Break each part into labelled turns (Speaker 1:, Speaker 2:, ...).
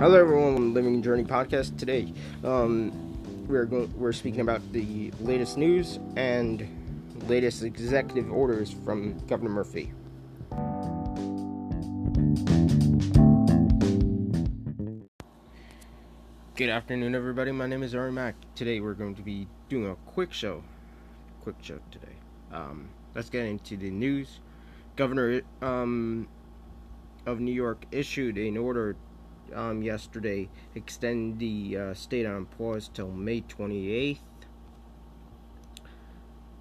Speaker 1: Hello, everyone. on Living Journey podcast today. Um, we're going. We're speaking about the latest news and latest executive orders from Governor Murphy. Good afternoon, everybody. My name is Ari Mack. Today, we're going to be doing a quick show. Quick show today. Um, let's get into the news. Governor um, of New York issued an order um, yesterday extend the uh, state on pause till May 28th.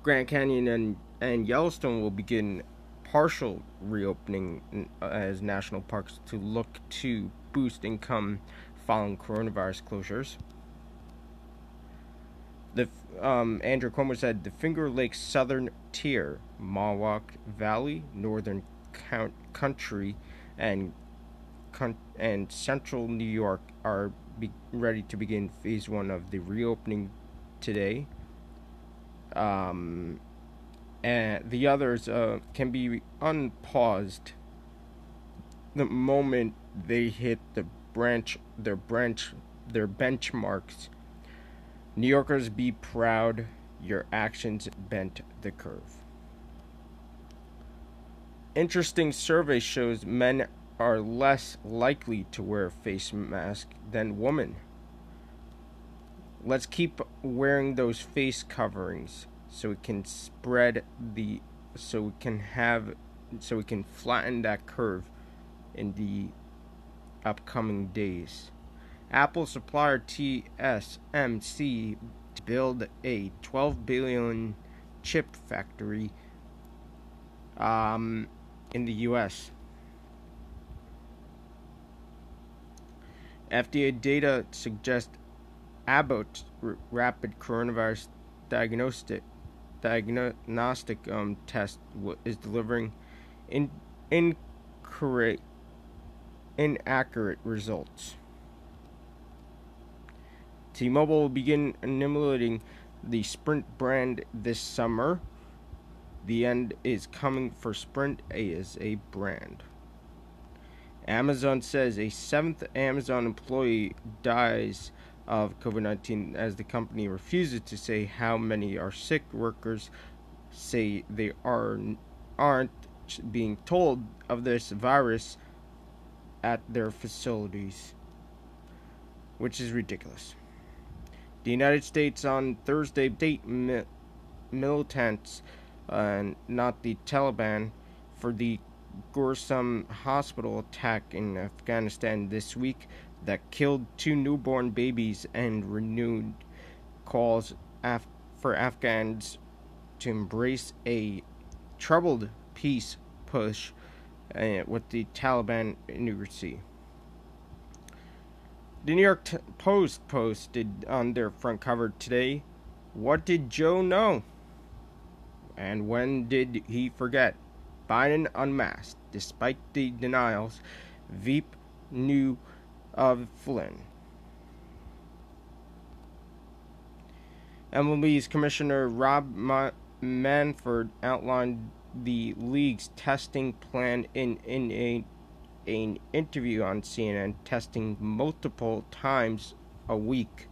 Speaker 1: Grand Canyon and, and Yellowstone will begin partial reopening uh, as national parks to look to boost income following coronavirus closures. The um, Andrew Cuomo said the Finger Lakes Southern Tier, Mohawk Valley, Northern Count- Country, and and Central New York are ready to begin phase one of the reopening today. Um, and the others uh, can be unpaused the moment they hit the branch their branch their benchmarks. New Yorkers be proud your actions bent the curve. Interesting survey shows men are less likely to wear a face mask than women. Let's keep wearing those face coverings so we can spread the so we can have so we can flatten that curve in the upcoming days. Apple supplier TSMC to build a 12 billion chip factory um, in the US. FDA data suggest Abbott rapid coronavirus diagnostic diagnostic um, test is delivering in, incorrect, inaccurate results. T-Mobile will begin emulating the Sprint brand this summer. The end is coming for Sprint as a brand. Amazon says a seventh Amazon employee dies of COVID 19 as the company refuses to say how many are sick. Workers say they are, aren't being told of this virus at their facilities, which is ridiculous. The United States on Thursday, mi- militants, uh, not the Taliban, for the Gorsum hospital attack in Afghanistan this week that killed two newborn babies and renewed calls af- for Afghans to embrace a troubled peace push uh, with the Taliban insurgency. The New York Post posted on their front cover today, What did Joe know? And when did he forget? Biden unmasked. Despite the denials, Veep knew of Flynn. MLB's Commissioner Rob Ma- Manfred outlined the league's testing plan in, in a, an interview on CNN, testing multiple times a week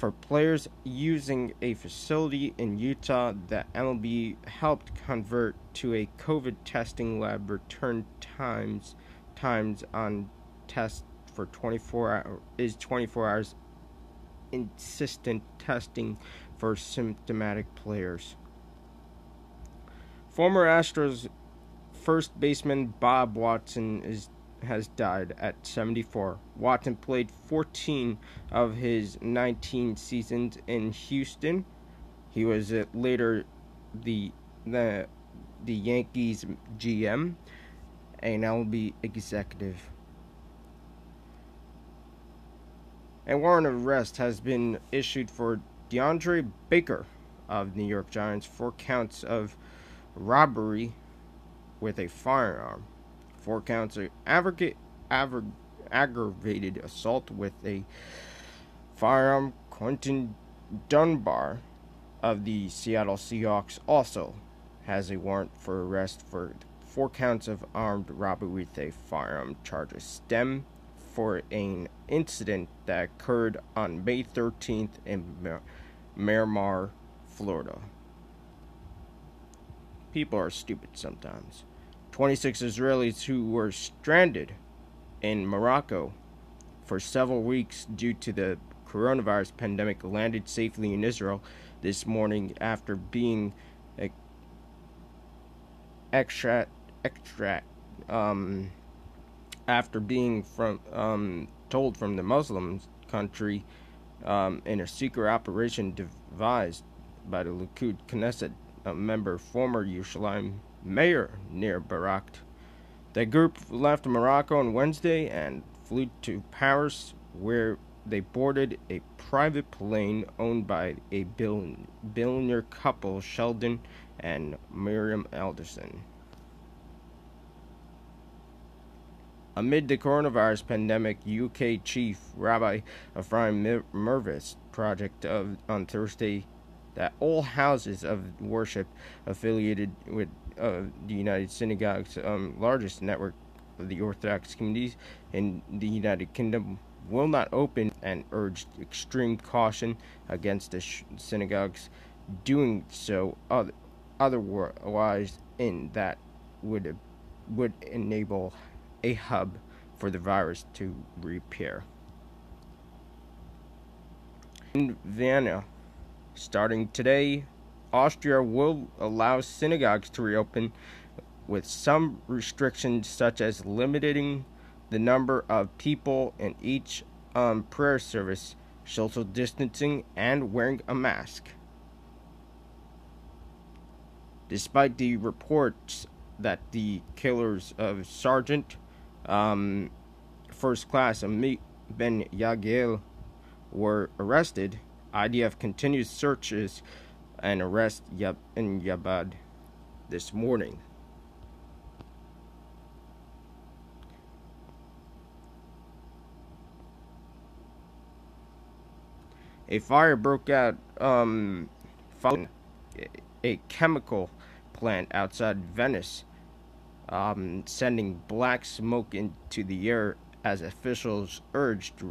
Speaker 1: for players using a facility in Utah that MLB helped convert to a COVID testing lab return times times on test for 24 hours is 24 hours insistent testing for symptomatic players. Former Astros first baseman Bob Watson is has died at 74. Watson played 14 of his 19 seasons in Houston. He was uh, later the the the Yankees GM and MLB executive. A warrant of arrest has been issued for DeAndre Baker of New York Giants for counts of robbery with a firearm four counts of aggregate, aggravated assault with a firearm. Quinton Dunbar of the Seattle Seahawks also has a warrant for arrest for four counts of armed robbery with a firearm. Charges stem for an incident that occurred on May 13th in Mir- Miramar, Florida. People are stupid sometimes. 26 Israelis who were stranded in Morocco for several weeks due to the coronavirus pandemic landed safely in Israel this morning after being extract um, after being from um, told from the Muslim country um, in a secret operation devised by the Likud Knesset member, former Yerushalayim mayor Nir Barkat. The group left Morocco on Wednesday and flew to Paris, where they boarded a private plane owned by a billionaire couple, Sheldon and Miriam Adelson. Amid the coronavirus pandemic, UK Chief Rabbi Ephraim Mirvis project of, on Thursday that all houses of worship affiliated with uh, the United Synagogues, um, largest network of the Orthodox communities in the United Kingdom, will not open and urged extreme caution against the sh- synagogues doing so other, otherwise in that would would enable a hub for the virus to repair. In Vienna, starting today, Austria will allow synagogues to reopen with some restrictions such as limiting the number of people in each um, prayer service, social distancing, and wearing a mask. Despite the reports that the killers of Sergeant um, First Class Amit Ben Ygal were arrested, IDF continues searches and arrest in Yabad this morning. A fire broke out um, following a chemical plant outside Venice, um, sending black smoke into the air as officials urged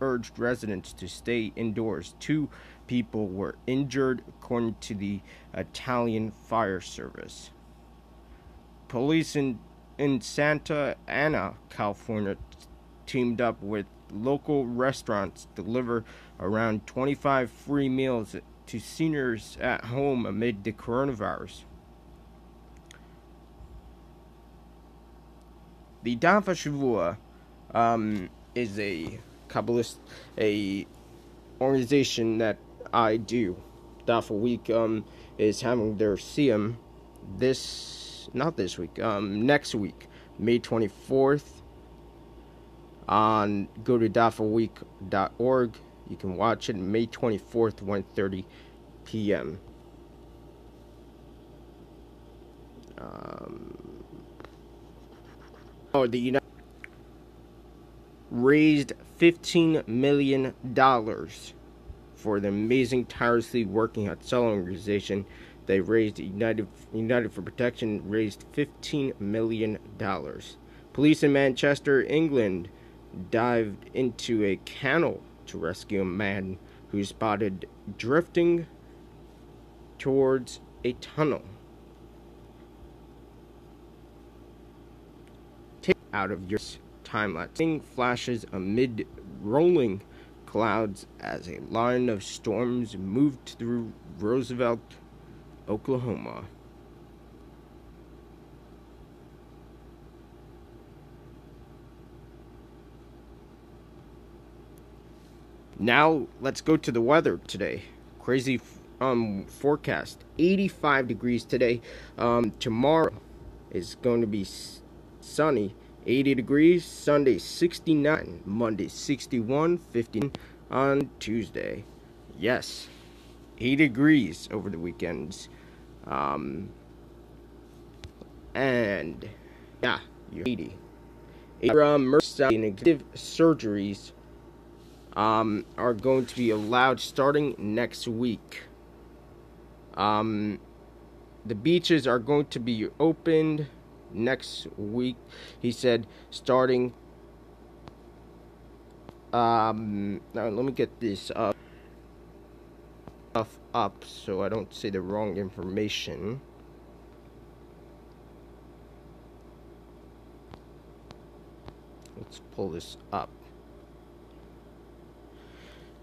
Speaker 1: urged residents to stay indoors. Two people were injured, according to the Italian fire service. Police in, in Santa Ana, California, teamed up with local restaurants to deliver around 25 free meals to seniors at home amid the coronavirus. The Shavua um, is a Kabbalist, a organization that I do. Dafa Week um, is having their Siyum this, not this week, um, next week, May 24th. On go to dafaweek.org. You can watch it May 24th, 1:30 p.m. Um, oh, the United raised $15 million for the amazing, tirelessly working Hatzalah organization. They raised United United for Protection raised $15 million. Police in Manchester, England, dived into a canal to rescue a man who spotted drifting towards a tunnel. Take out of your time lapse. Flashes amid rolling clouds as a line of storms moved through Roosevelt, Oklahoma. Now let's go to the weather today. Crazy um forecast. 85 degrees today. Um tomorrow is going to be sunny 80 degrees. Sunday 69. Monday 61. 50 on Tuesday. Yes, 80 degrees over the weekends. Um, and yeah, you're 80. Um, negative surgeries um, are going to be allowed starting next week. Um, the beaches are going to be opened next week. He said starting Um, now let me get this up, stuff up so I don't say the wrong information. Let's pull this up.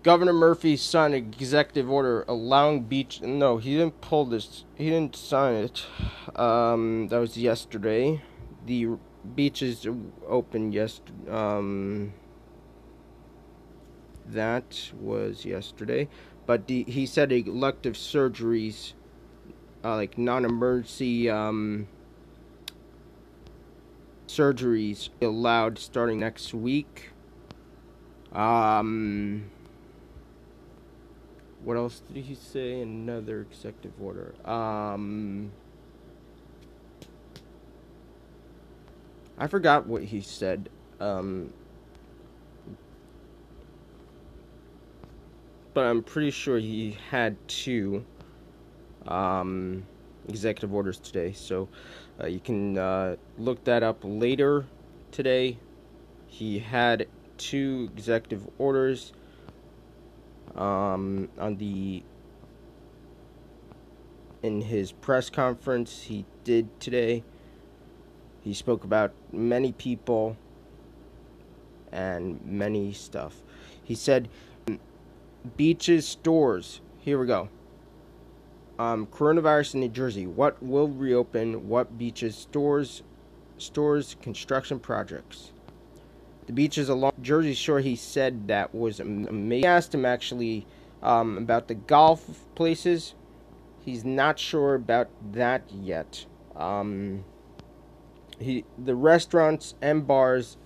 Speaker 1: Governor Murphy signed an executive order allowing beach. No, he didn't pull this. He didn't sign it. Um, that was yesterday. The beaches opened yesterday. Um, that was yesterday. But the, he said elective surgeries, uh, like non-emergency um, surgeries, allowed starting next week. Um, what else did he say? Another executive order. Um, I forgot what he said. Um, but I'm pretty sure he had two um, executive orders today. So uh, you can uh, look that up later today. He had two executive orders um, on the in his press conference he did today. He spoke about many people and many stuff. He said beaches, stores. Here we go. Um, coronavirus in New Jersey. What will reopen? What beaches, stores, stores, construction projects. The beaches along Jersey Shore. He said that was amazing. I asked him actually um, about the golf places. He's not sure about that yet. Um, he the restaurants and bars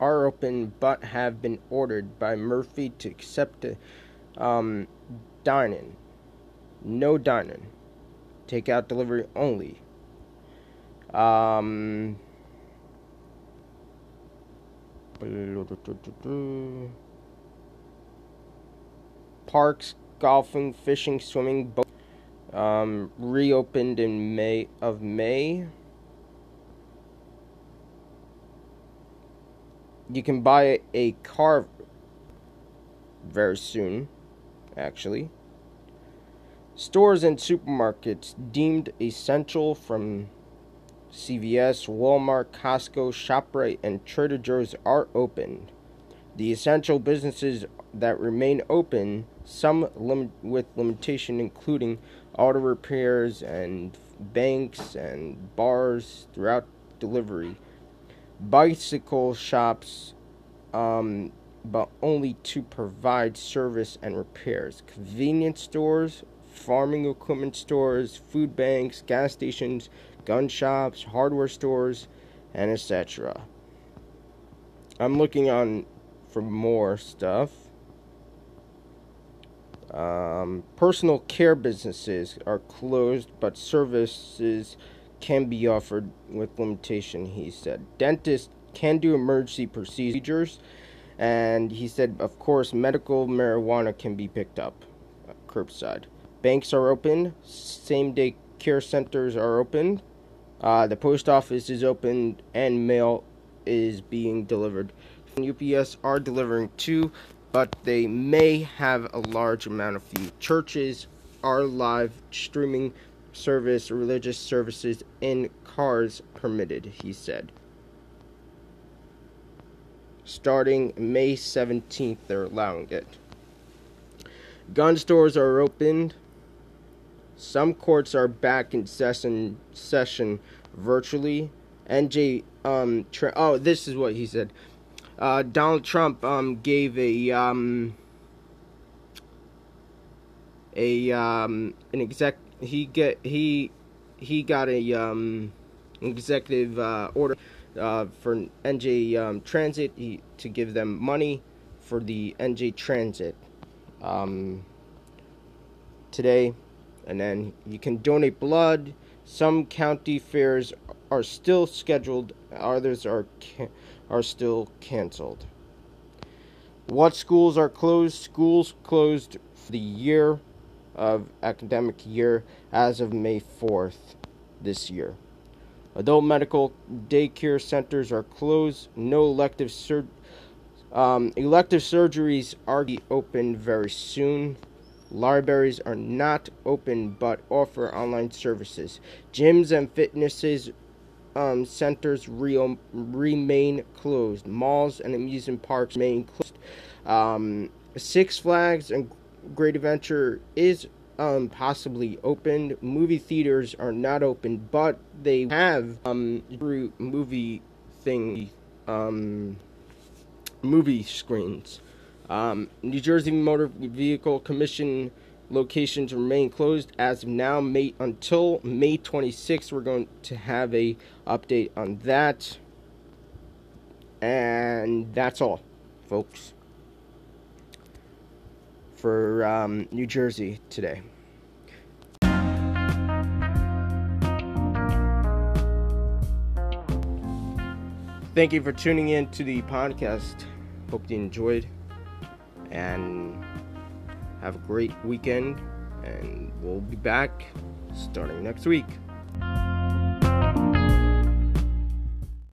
Speaker 1: are open but have been ordered by Murphy to accept um, dining. No dining. Takeout delivery only. Um, parks, golfing, fishing, swimming, boat, um, reopened in May of May. You can buy a car very soon, actually. Stores and supermarkets deemed essential from CVS, Walmart, Costco, ShopRite, and Trader Joe's are open. The essential businesses that remain open, some lim- with limitation, including auto repairs and banks and bars throughout delivery bicycle shops, um, but only to provide service and repairs. Convenience stores, farming equipment stores, food banks, gas stations, gun shops, hardware stores, and etc. I'm looking on for more stuff. Um, personal care businesses are closed, but services can be offered with limitation, he said. Dentists can do emergency procedures, and he said, of course, medical marijuana can be picked up curbside. Banks are open, same day care centers are open, uh, the post office is open, and mail is being delivered. UPS are delivering too, but they may have a large amount of few. Churches are live streaming service religious services in cars permitted, he said. Starting May 17th, they're allowing it. Gun stores are opened. Some courts are back in session, session virtually. NJ, um, tra- oh, this is what he said. Uh, Donald Trump um, gave a um, a um, an exec he get he he got a um, executive uh, order uh, for NJ um, Transit he, to give them money for the NJ Transit um, today, and then you can donate blood. Some county fairs are still scheduled; others are are still canceled. What schools are closed? Schools closed for the year of academic year as of May 4th this year. Adult medical daycare centers are closed. No elective sur- Um, elective surgeries are open very soon. Libraries are not open but offer online services. Gyms and fitnesses um, centers re- remain closed. Malls and amusement parks remain closed. Um, Six Flags and Great Adventure is um, possibly opened. Movie theaters are not open, but they have um, movie thing um, movie screens. Um, New Jersey Motor Vehicle Commission locations remain closed as of now. May until May 26th, we're going to have a update on that, and that's all, folks for um, New Jersey today. Thank you for tuning in to the podcast. Hope you enjoyed and have a great weekend. And we'll be back starting next week.